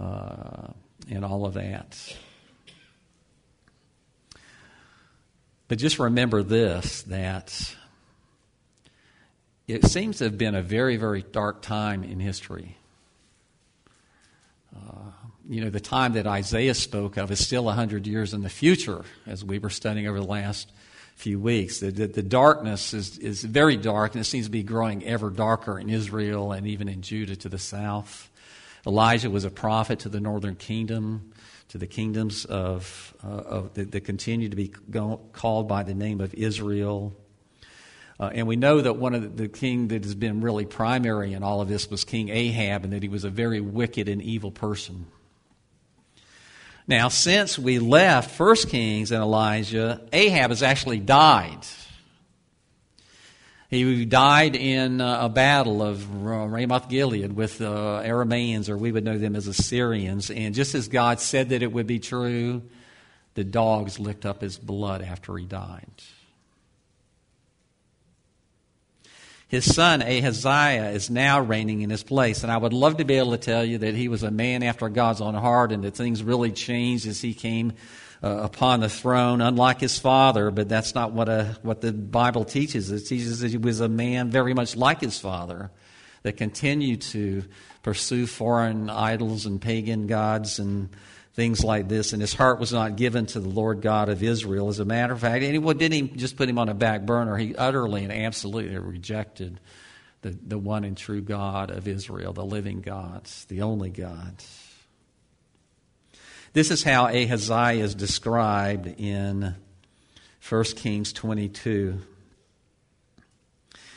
uh, and all of that. But just remember this that it seems to have been a very, very dark time in history. Uh, you know, the time that Isaiah spoke of is still 100 years in the future, as we were studying over the last few weeks. The, the, the, darkness is, is very dark, and it seems to be growing ever darker in Israel and even in Judah to the south. Elijah was a prophet to the northern kingdom, to the kingdoms of, uh, of that, that continue to be called by the name of Israel. Uh, and we know that one of the, the king that has been really primary in all of this was King Ahab, and that he was a very wicked and evil person. Now, since we left First Kings and Elijah, Ahab has actually died. He died in uh, a battle of Ramoth Gilead with uh, Arameans, or we would know them as Assyrians. And just as God said that it would be true, the dogs licked up his blood after he died. His son Ahaziah is now reigning in his place. And I would love to be able to tell you that he was a man after God's own heart and that things really changed as he came uh, upon the throne, unlike his father, but that's not what, a, what the Bible teaches. It teaches that he was a man very much like his father that continued to pursue foreign idols and pagan gods and things like this. And his heart was not given to the Lord God of Israel. As a matter of fact, and he didn't just put him on a back burner, he utterly and absolutely rejected the, the one and true God of Israel, the living God, the only God. This is how Ahaziah is described in 1 Kings 22.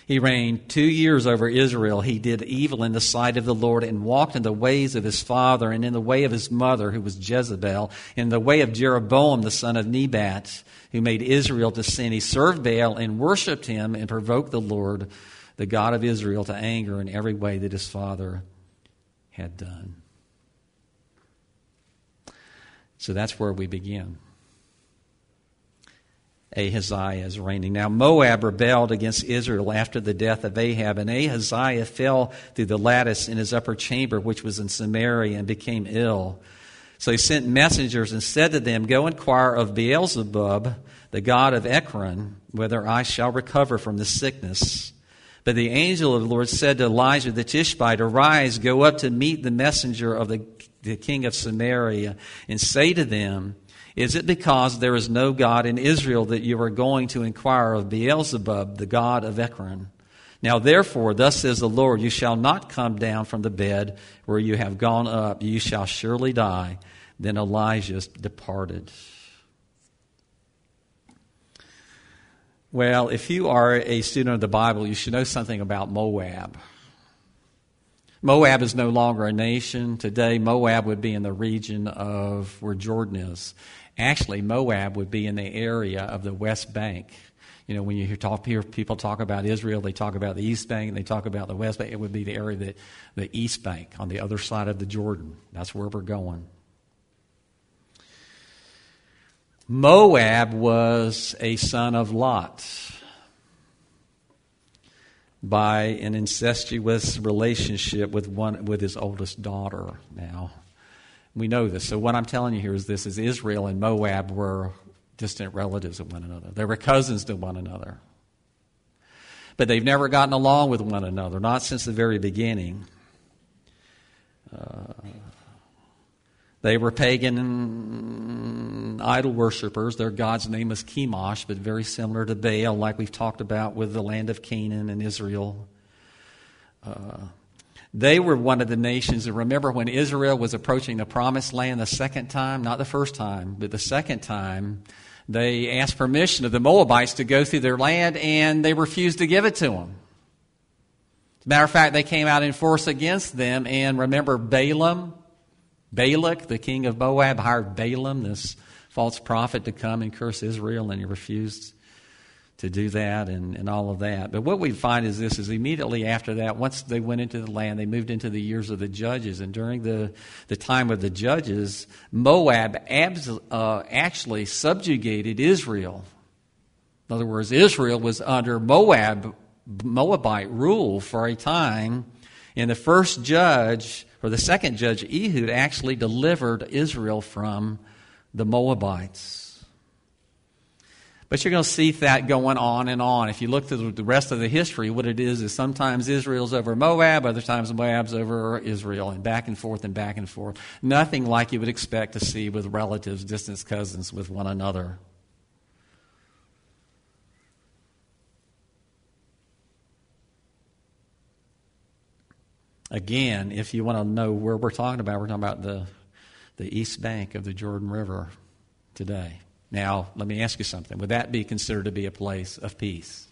He reigned two years over Israel. He did evil in the sight of the Lord and walked in the ways of his father and in the way of his mother, who was Jezebel, in the way of Jeroboam, the son of Nebat, who made Israel to sin. He served Baal and worshiped him and provoked the Lord, the God of Israel, to anger in every way that his father had done. So that's where we begin. Ahaziah is reigning. Now, Moab rebelled against Israel after the death of Ahab, and Ahaziah fell through the lattice in his upper chamber, which was in Samaria, and became ill. So he sent messengers and said to them, Go inquire of Beelzebub, the god of Ekron, whether I shall recover from this sickness. But the angel of the Lord said to Elijah the Tishbite, Arise, go up to meet the messenger of the the king of Samaria, and say to them, Is it because there is no God in Israel that you are going to inquire of Beelzebub, the god of Ekron? Now, therefore, thus says the Lord, you shall not come down from the bed where you have gone up, you shall surely die. Then Elijah departed. Well, if you are a student of the Bible, you should know something about Moab. Moab is no longer a nation. Today, Moab would be in the region of where Jordan is. Actually, Moab would be in the area of the West Bank. You know, when you hear, talk, hear people talk about Israel, they talk about the East Bank, and they talk about the West Bank. It would be the area that the East Bank on the other side of the Jordan. That's where we're going. Moab was a son of Lot by an incestuous relationship with one with his oldest daughter now. We know this. So what i'm telling you here is this is israel and moab were distant relatives of one another. They were cousins to one another. But they've never gotten along with one another not since the very beginning. Uh, they were pagan idol worshippers. Their god's name was Chemosh, but very similar to Baal, like we've talked about with the land of Canaan and Israel. Uh, they were one of the nations. And remember when Israel was approaching the promised land the second time? Not the first time, but the second time. They asked permission of the Moabites to go through their land, and they refused to give it to them. As a matter of fact, they came out in force against them. And remember Balaam? Balak, the king of Moab, hired Balaam, this false prophet, to come and curse Israel, and he refused to do that and, and all of that. But what we find is this is immediately after that, once they went into the land, they moved into the years of the judges. And during the, the time of the judges, Moab abs, uh, actually subjugated Israel. In other words, Israel was under Moab, Moabite rule for a time. And the first judge for the second judge, Ehud, actually delivered Israel from the Moabites. But you're going to see that going on and on. If you look through the rest of the history, what it is is sometimes Israel's over Moab, other times Moab's over Israel, and back and forth and back and forth. Nothing like you would expect to see with relatives, distant cousins with one another. Again, if you want to know where we're talking about, we're talking about the, the east bank of the Jordan River today. Now, let me ask you something. Would that be considered to be a place of peace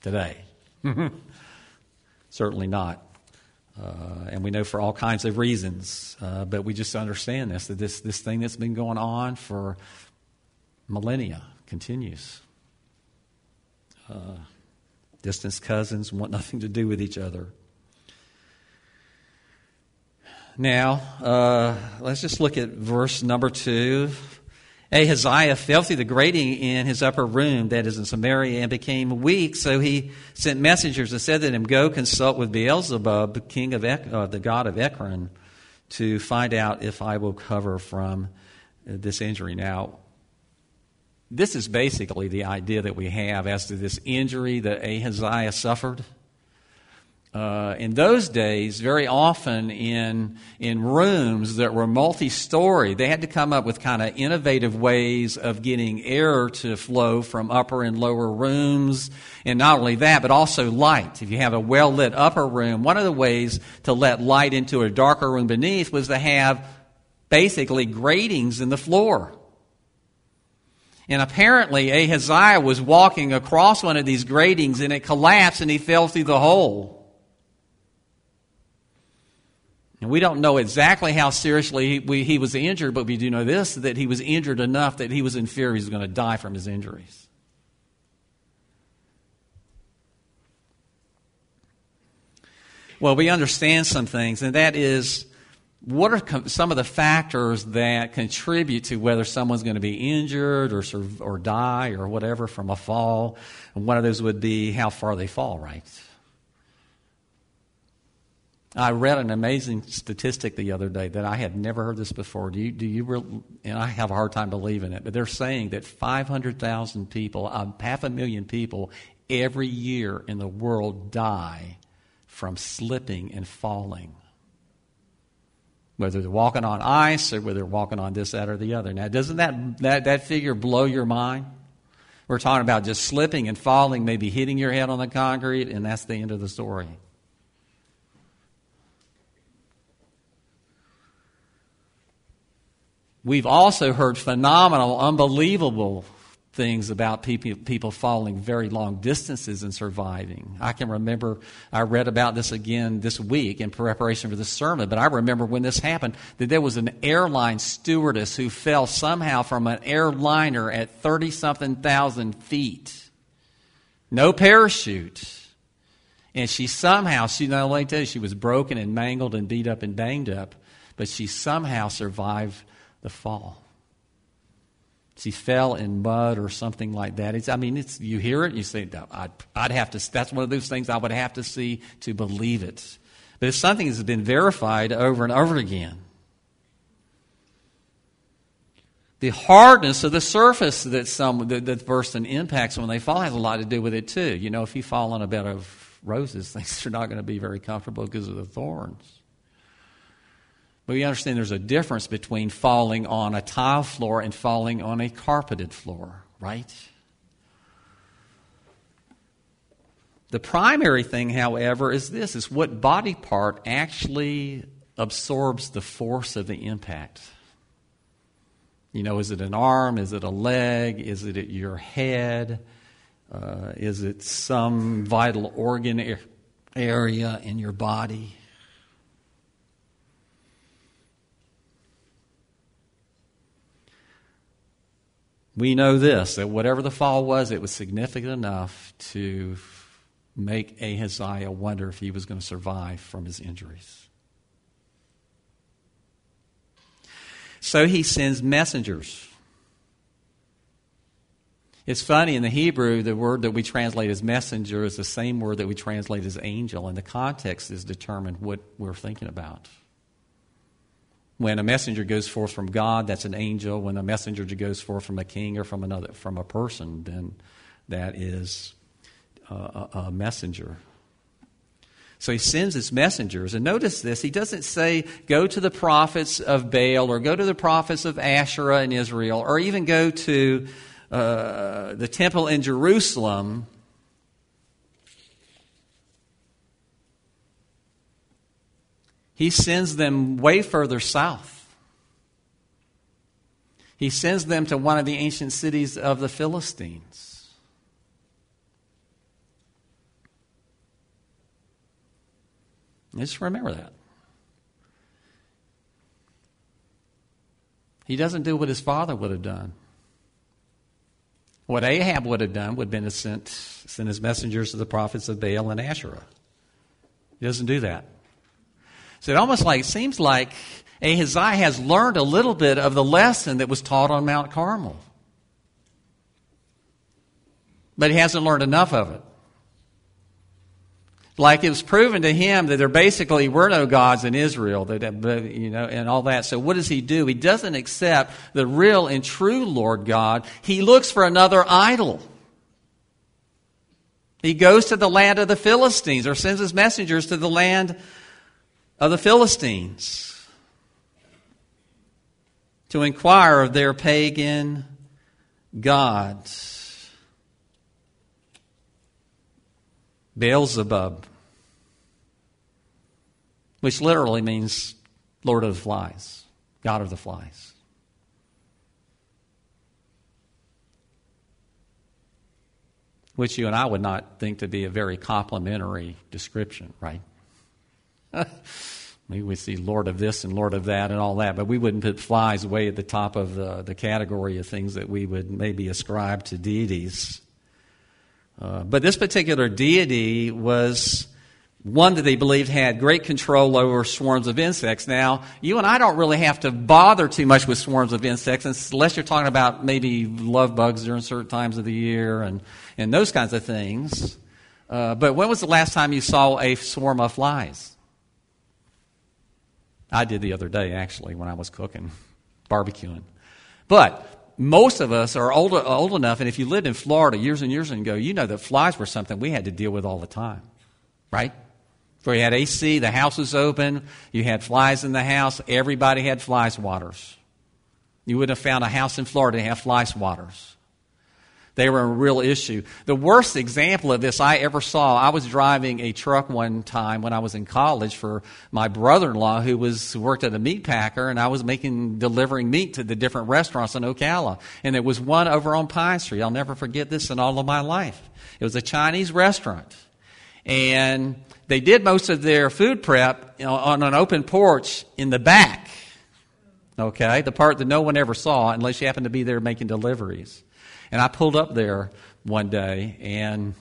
today? Certainly not. Uh, and we know for all kinds of reasons, uh, but we just understand this that this, this thing that's been going on for millennia continues. Uh, distant cousins want nothing to do with each other. Now, uh, let's just look at verse number two. Ahaziah fell through the grating in his upper room, that is in Samaria, and became weak. So he sent messengers and said to him, Go consult with Beelzebub, king of uh, the god of Ekron, to find out if I will cover from this injury. Now, this is basically the idea that we have as to this injury that Ahaziah suffered. Uh, in those days, very often in, in rooms that were multi story, they had to come up with kind of innovative ways of getting air to flow from upper and lower rooms. And not only that, but also light. If you have a well lit upper room, one of the ways to let light into a darker room beneath was to have basically gratings in the floor. And apparently, Ahaziah was walking across one of these gratings and it collapsed and he fell through the hole. And we don't know exactly how seriously he, we, he, was injured, but we do know this that he was injured enough that he was in fear he was going to die from his injuries. Well, we understand some things, and that is what are some of the factors that contribute to whether someone's going to be injured or, or die or whatever from a fall? And one of those would be how far they fall, right? I read an amazing statistic the other day that I had never heard this before. Do you, do you re- and I have a hard time believing it, but they're saying that 500,000 people, uh, half a million people, every year in the world die from slipping and falling. Whether they're walking on ice or whether they're walking on this, that, or the other. Now, doesn't that, that, that figure blow your mind? We're talking about just slipping and falling, maybe hitting your head on the concrete, and that's the end of the story. We've also heard phenomenal, unbelievable things about people, people falling very long distances and surviving. I can remember, I read about this again this week in preparation for this sermon, but I remember when this happened that there was an airline stewardess who fell somehow from an airliner at 30 something thousand feet. No parachute. And she somehow, she not only you, she was broken and mangled and beat up and banged up, but she somehow survived the fall. She fell in mud or something like that. It's, I mean, it's, you hear it you say, I'd, I'd have to, that's one of those things I would have to see to believe it. But it's something that's been verified over and over again. The hardness of the surface that some that, that person impacts when they fall has a lot to do with it too. You know, if you fall on a bed of roses, things are not going to be very comfortable because of the thorns. But we understand there's a difference between falling on a tile floor and falling on a carpeted floor, right? The primary thing, however, is this is what body part actually absorbs the force of the impact. You know, is it an arm? Is it a leg? Is it your head? Uh, is it some vital organ area in your body? We know this that whatever the fall was, it was significant enough to make Ahaziah wonder if he was going to survive from his injuries. So he sends messengers. It's funny, in the Hebrew, the word that we translate as messenger is the same word that we translate as angel, and the context is determined what we're thinking about. When a messenger goes forth from God, that's an angel. When a messenger goes forth from a king or from another from a person, then that is a, a messenger. So he sends his messengers. And notice this, he doesn't say, go to the prophets of Baal or go to the prophets of Asherah in Israel or even go to uh, the temple in Jerusalem. He sends them way further south. He sends them to one of the ancient cities of the Philistines. Just remember that. He doesn't do what his father would have done. What Ahab would have done would have been to send, send his messengers to the prophets of Baal and Asherah. He doesn't do that. So it almost like seems like Ahaziah has learned a little bit of the lesson that was taught on Mount Carmel. But he hasn't learned enough of it. Like it was proven to him that there basically were no gods in Israel, that, you know, and all that. So what does he do? He doesn't accept the real and true Lord God. He looks for another idol. He goes to the land of the Philistines or sends his messengers to the land of the Philistines to inquire of their pagan gods. Beelzebub, which literally means Lord of the Flies, God of the Flies. Which you and I would not think to be a very complimentary description, right? Maybe we see Lord of this and Lord of that and all that, but we wouldn't put flies way at the top of the, the category of things that we would maybe ascribe to deities. Uh, but this particular deity was one that they believed had great control over swarms of insects. Now, you and I don't really have to bother too much with swarms of insects unless you're talking about maybe love bugs during certain times of the year and, and those kinds of things. Uh, but when was the last time you saw a swarm of flies? I did the other day, actually, when I was cooking, barbecuing. But most of us are old, old enough, and if you lived in Florida years and years ago, you know that flies were something we had to deal with all the time, right? Where you had AC, the house was open, you had flies in the house, everybody had fly swatters. You wouldn't have found a house in Florida to have fly swatters. They were a real issue. The worst example of this I ever saw, I was driving a truck one time when I was in college for my brother-in-law who was who worked at a meat packer and I was making delivering meat to the different restaurants in Ocala. And there was one over on Pine Street. I'll never forget this in all of my life. It was a Chinese restaurant. And they did most of their food prep on an open porch in the back. Okay, the part that no one ever saw unless you happened to be there making deliveries. And I pulled up there one day and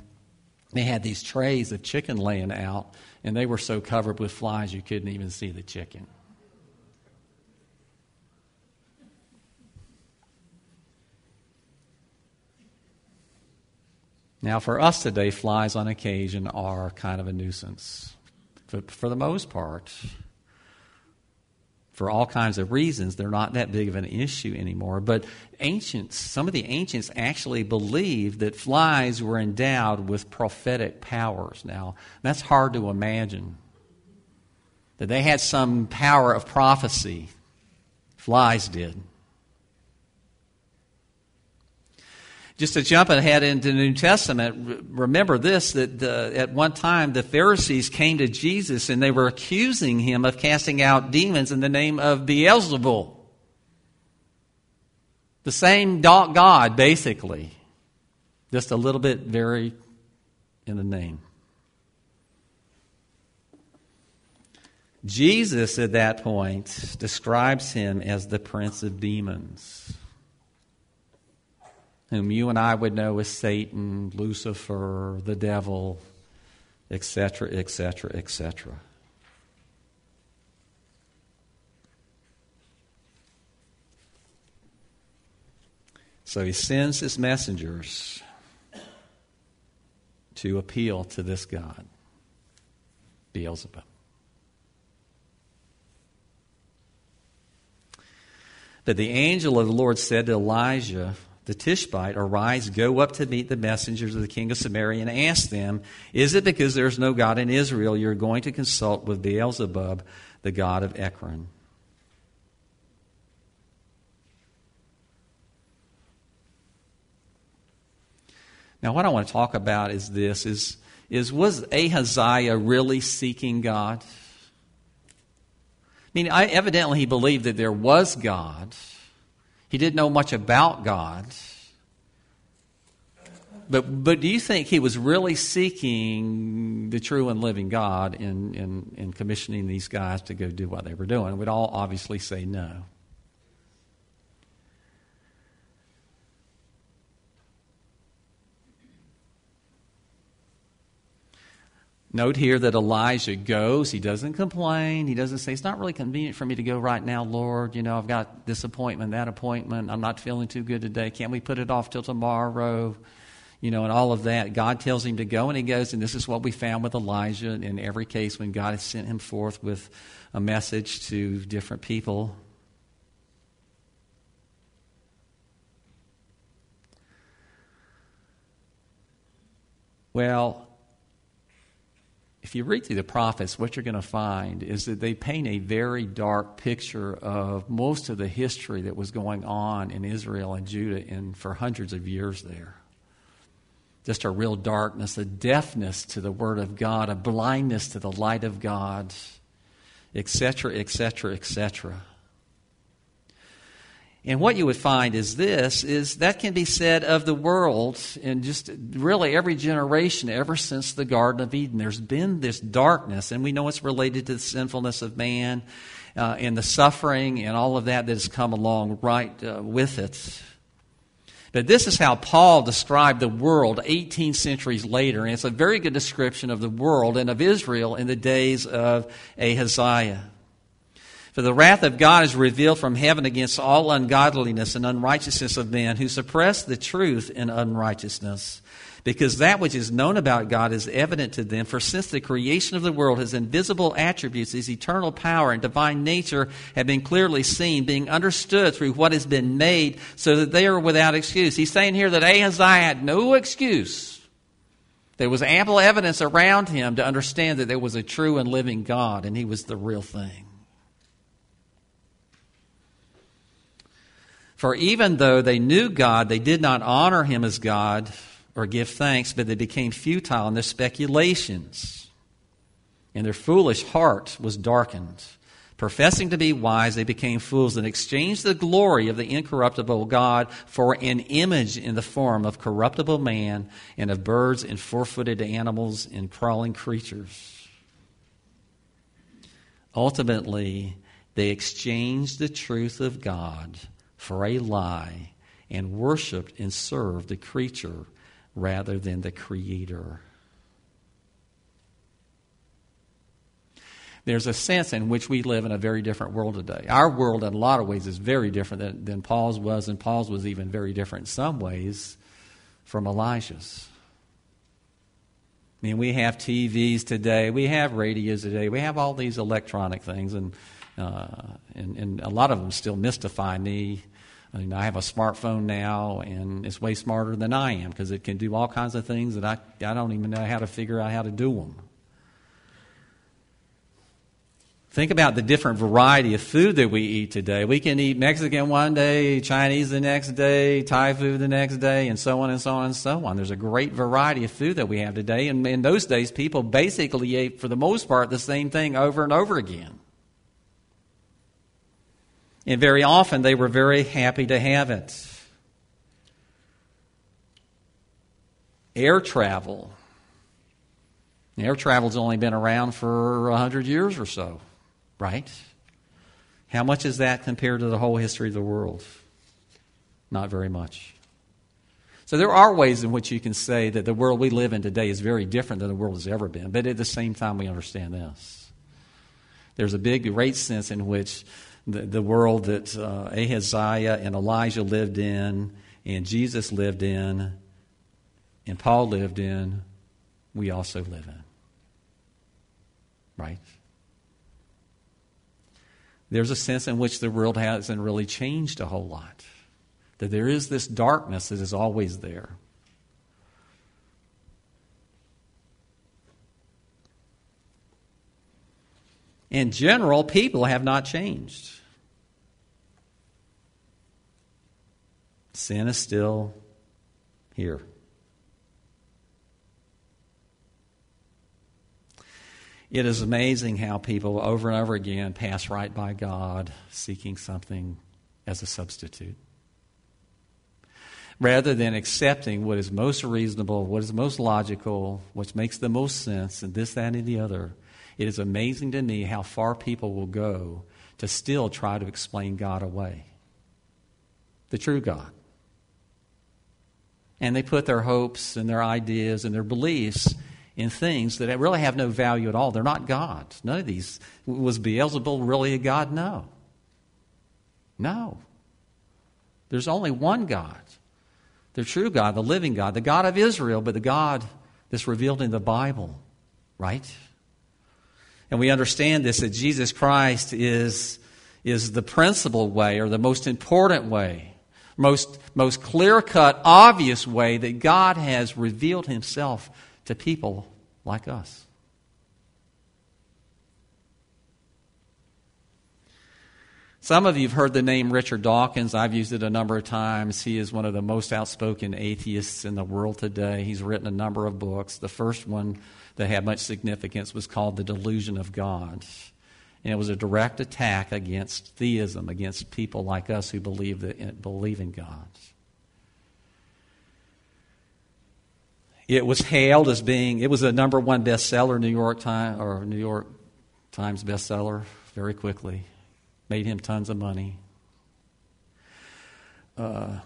they had these trays of chicken laying out, and they were so covered with flies you couldn't even see the chicken. Now, for us today, flies on occasion are kind of a nuisance. But for the most part, for all kinds of reasons, they're not that big of an issue anymore. But ancients, some of the ancients actually believed that flies were endowed with prophetic powers. Now, that's hard to imagine. That they had some power of prophecy. Flies did. Just to jump ahead into the New Testament, remember this that the, at one time the Pharisees came to Jesus and they were accusing him of casting out demons in the name of Beelzebul. The same God, basically, just a little bit very in the name. Jesus, at that point, describes him as the prince of demons whom you and I would know as Satan, Lucifer, the devil, etc., etc., etc. So he sends his messengers to appeal to this God, Beelzebub. But the angel of the Lord said to Elijah, the Tishbite, Arise, go up to meet the messengers of the king of Samaria, and ask them, Is it because there is no God in Israel you're going to consult with Beelzebub, the god of Ekron? Now, what I want to talk about is this is, is was Ahaziah really seeking God? I mean, I, evidently he believed that there was God. He didn't know much about God. But, but do you think he was really seeking the true and living God in, in, in commissioning these guys to go do what they were doing? We'd all obviously say no. Note here that Elijah goes. He doesn't complain. He doesn't say, It's not really convenient for me to go right now, Lord. You know, I've got this appointment, that appointment. I'm not feeling too good today. Can't we put it off till tomorrow? You know, and all of that. God tells him to go, and he goes. And this is what we found with Elijah in every case when God has sent him forth with a message to different people. Well, if you read through the prophets, what you're going to find is that they paint a very dark picture of most of the history that was going on in Israel and Judah in, for hundreds of years there. Just a real darkness, a deafness to the Word of God, a blindness to the light of God, etc., etc., etc. And what you would find is this is that can be said of the world in just really every generation ever since the Garden of Eden. There's been this darkness, and we know it's related to the sinfulness of man uh, and the suffering and all of that that has come along right uh, with it. But this is how Paul described the world 18 centuries later, and it's a very good description of the world and of Israel in the days of Ahaziah. For the wrath of God is revealed from heaven against all ungodliness and unrighteousness of men who suppress the truth in unrighteousness. Because that which is known about God is evident to them. For since the creation of the world, his invisible attributes, his eternal power and divine nature have been clearly seen, being understood through what has been made, so that they are without excuse. He's saying here that Ahaziah had no excuse. There was ample evidence around him to understand that there was a true and living God, and he was the real thing. For even though they knew God, they did not honor him as God or give thanks, but they became futile in their speculations. And their foolish heart was darkened. Professing to be wise, they became fools and exchanged the glory of the incorruptible God for an image in the form of corruptible man and of birds and four footed animals and crawling creatures. Ultimately, they exchanged the truth of God for a lie and worshiped and served the creature rather than the creator. There's a sense in which we live in a very different world today. Our world, in a lot of ways, is very different than, than Paul's was, and Paul's was even very different in some ways from Elijah's. I mean, we have TVs today, we have radios today, we have all these electronic things, and, uh, and, and a lot of them still mystify me I mean, I have a smartphone now, and it's way smarter than I am because it can do all kinds of things that I, I don't even know how to figure out how to do them. Think about the different variety of food that we eat today. We can eat Mexican one day, Chinese the next day, Thai food the next day, and so on and so on and so on. There's a great variety of food that we have today. And in those days, people basically ate, for the most part, the same thing over and over again. And very often they were very happy to have it. Air travel. Air travel's only been around for a hundred years or so, right? How much is that compared to the whole history of the world? Not very much. So there are ways in which you can say that the world we live in today is very different than the world has ever been, but at the same time we understand this. There's a big, great sense in which the, the world that uh, Ahaziah and Elijah lived in, and Jesus lived in, and Paul lived in, we also live in. Right? there's a sense in which the world hasn't really changed a whole lot. That there is this darkness that is always there. In general, people have not changed. Sin is still here. It is amazing how people over and over again pass right by God seeking something as a substitute. Rather than accepting what is most reasonable, what is most logical, what makes the most sense, and this, that, and the other, it is amazing to me how far people will go to still try to explain God away. The true God. And they put their hopes and their ideas and their beliefs in things that really have no value at all. They're not God. None of these. Was Beelzebul really a God? No. No. There's only one God the true God, the living God, the God of Israel, but the God that's revealed in the Bible, right? And we understand this that Jesus Christ is, is the principal way or the most important way, most, most clear cut, obvious way that God has revealed himself to people like us. Some of you have heard the name Richard Dawkins. I've used it a number of times. He is one of the most outspoken atheists in the world today. He's written a number of books. The first one that had much significance was called The Delusion of God. And it was a direct attack against theism, against people like us who believe, that, believe in God. It was hailed as being, it was a number one bestseller, New York Times, or New York Times bestseller very quickly. Made him tons of money. Uh,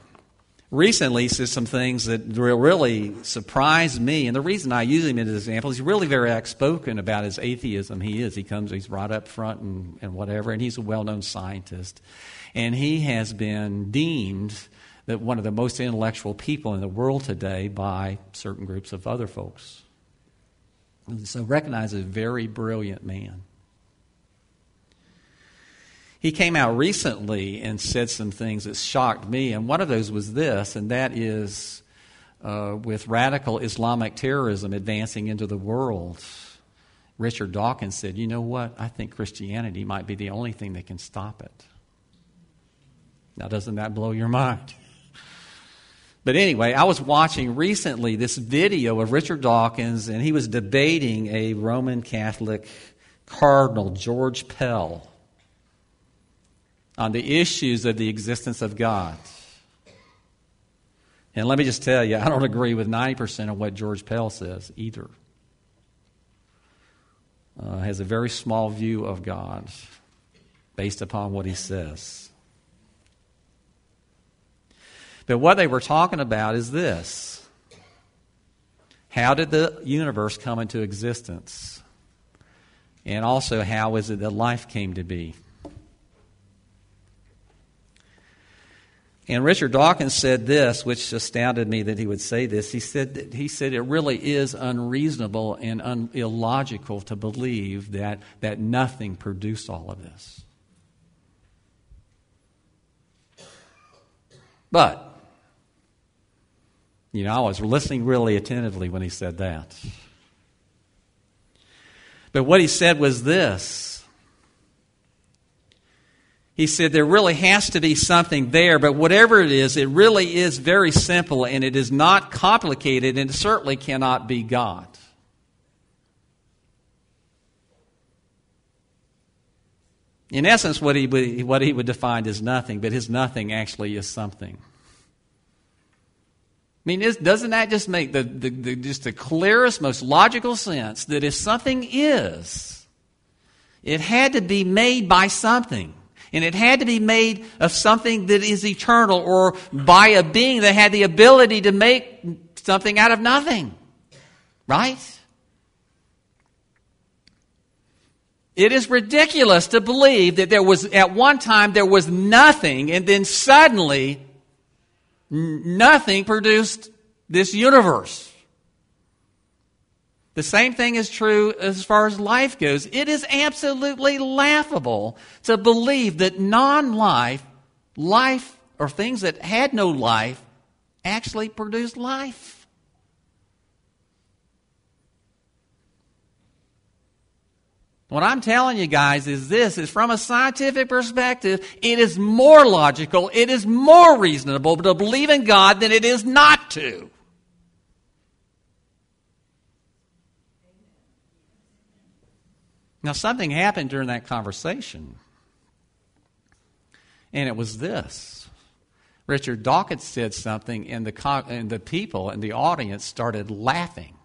recently, said some things that really surprised me. And the reason I use him as an example he's really very outspoken about his atheism. He is. He comes, he's right up front and, and whatever, and he's a well known scientist. And he has been deemed that one of the most intellectual people in the world today by certain groups of other folks. And so recognize a very brilliant man. He came out recently and said some things that shocked me, and one of those was this, and that is uh, with radical Islamic terrorism advancing into the world. Richard Dawkins said, You know what? I think Christianity might be the only thing that can stop it. Now, doesn't that blow your mind? But anyway, I was watching recently this video of Richard Dawkins, and he was debating a Roman Catholic cardinal, George Pell, on the issues of the existence of God. And let me just tell you, I don't agree with 90% of what George Pell says either. Uh, has a very small view of God based upon what he says. But what they were talking about is this How did the universe come into existence? And also, how is it that life came to be? And Richard Dawkins said this, which astounded me that he would say this. He said, that, he said it really is unreasonable and un- illogical to believe that, that nothing produced all of this. But you know, I was listening really attentively when he said that. But what he said was this. He said there really has to be something there, but whatever it is, it really is very simple and it is not complicated and it certainly cannot be God. In essence, what he, would, what he would define as nothing, but his nothing actually is something. I mean, doesn't that just make the, the, the, just the clearest, most logical sense that if something is, it had to be made by something. And it had to be made of something that is eternal or by a being that had the ability to make something out of nothing. Right? It is ridiculous to believe that there was, at one time, there was nothing and then suddenly Nothing produced this universe. The same thing is true as far as life goes. It is absolutely laughable to believe that non life, life, or things that had no life, actually produced life. What I'm telling you guys is this is from a scientific perspective, it is more logical, it is more reasonable to believe in God than it is not to. Now, something happened during that conversation, and it was this. Richard Dawkins said something, and the, and the people and the audience started laughing.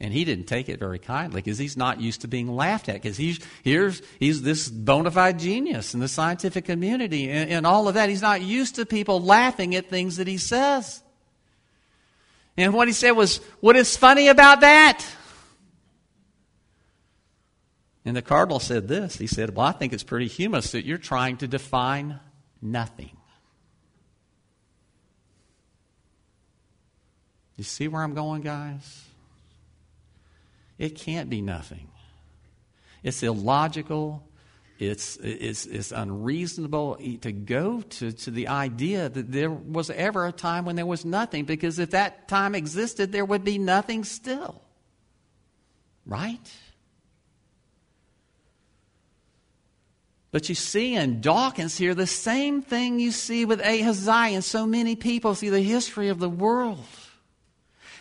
And he didn't take it very kindly because he's not used to being laughed at because he's, here's, he's this bona fide genius in the scientific community and, and all of that. He's not used to people laughing at things that he says. And what he said was, What is funny about that? And the cardinal said this. He said, Well, I think it's pretty humorous that you're trying to define nothing. You see where I'm going, guys? It can't be nothing. It's illogical. It's, it's, it's unreasonable to go to, to the idea that there was ever a time when there was nothing, because if that time existed, there would be nothing still. Right? But you see in Dawkins here the same thing you see with Ahaziah and so many people through the history of the world.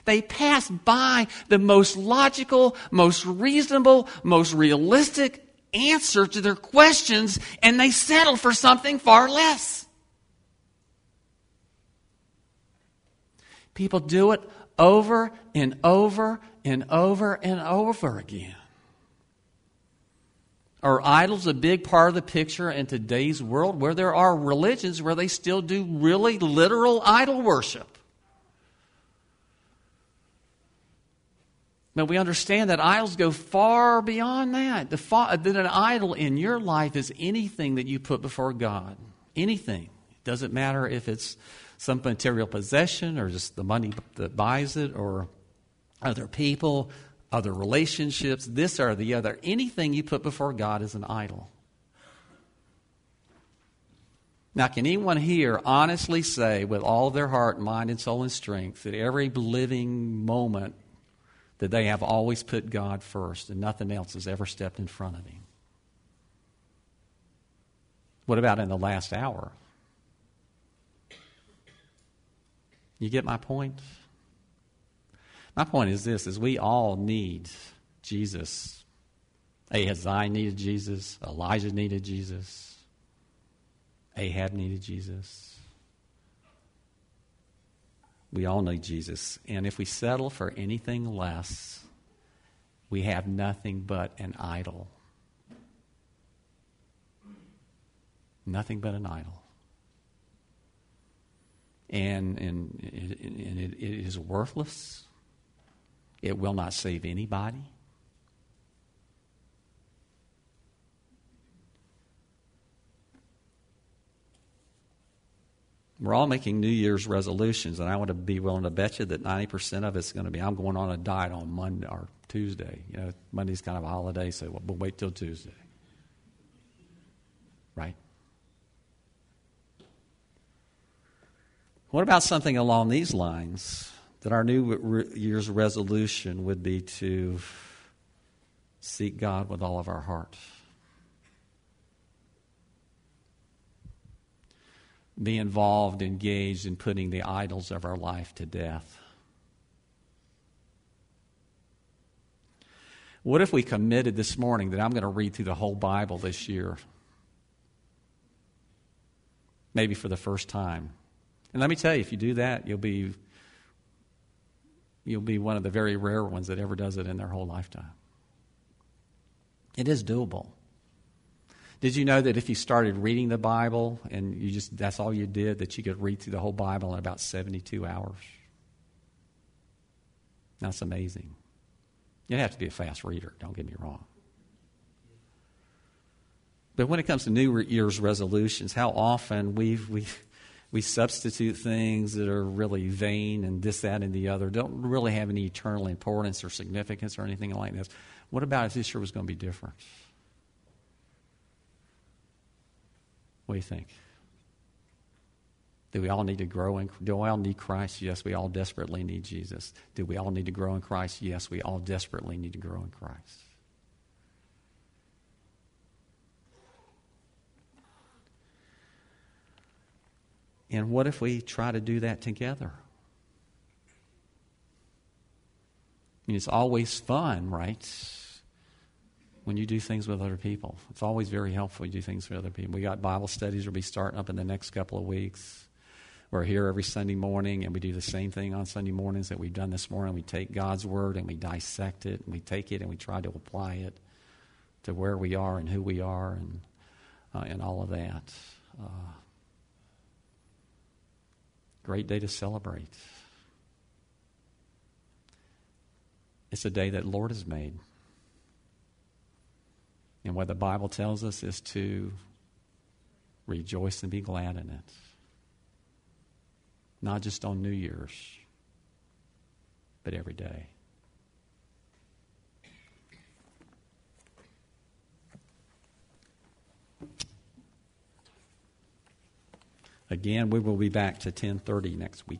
They pass by the most logical, most reasonable, most realistic answer to their questions and they settle for something far less. People do it over and over and over and over again. Are idols a big part of the picture in today's world where there are religions where they still do really literal idol worship? But we understand that idols go far beyond that. The fa- that an idol in your life is anything that you put before God. Anything. It doesn't matter if it's some material possession or just the money that buys it or other people other relationships, this or the other. Anything you put before God is an idol. Now, can anyone here honestly say, with all their heart, mind, and soul and strength, that every living moment that they have always put God first and nothing else has ever stepped in front of Him? What about in the last hour? You get my point? My point is this is we all need Jesus. Ahaziah needed Jesus. Elijah needed Jesus. Ahab needed Jesus. We all need Jesus. And if we settle for anything less, we have nothing but an idol. Nothing but an idol. And, and, and it, it is worthless. It will not save anybody. We're all making New Year's resolutions, and I want to be willing to bet you that 90% of it's going to be I'm going on a diet on Monday or Tuesday. You know, Monday's kind of a holiday, so we'll wait till Tuesday. Right? What about something along these lines? That our New Year's resolution would be to seek God with all of our heart. Be involved, engaged in putting the idols of our life to death. What if we committed this morning that I'm going to read through the whole Bible this year? Maybe for the first time. And let me tell you, if you do that, you'll be you'll be one of the very rare ones that ever does it in their whole lifetime. It is doable. Did you know that if you started reading the Bible and you just that's all you did that you could read through the whole Bible in about 72 hours? That's amazing. You'd have to be a fast reader, don't get me wrong. But when it comes to New Year's resolutions, how often we've, we we substitute things that are really vain and this, that, and the other, don't really have any eternal importance or significance or anything like this. What about if this year was going to be different? What do you think? Do we all need to grow in? Do we all need Christ? Yes, we all desperately need Jesus. Do we all need to grow in Christ? Yes, we all desperately need to grow in Christ. And what if we try to do that together? I mean, it's always fun, right? When you do things with other people, it's always very helpful. You do things with other people. We got Bible studies we'll be starting up in the next couple of weeks. We're here every Sunday morning, and we do the same thing on Sunday mornings that we've done this morning. We take God's Word and we dissect it, and we take it and we try to apply it to where we are and who we are and, uh, and all of that. Uh, great day to celebrate. It's a day that Lord has made. And what the Bible tells us is to rejoice and be glad in it not just on New Year's, but every day. Again, we will be back to 10:30 next week.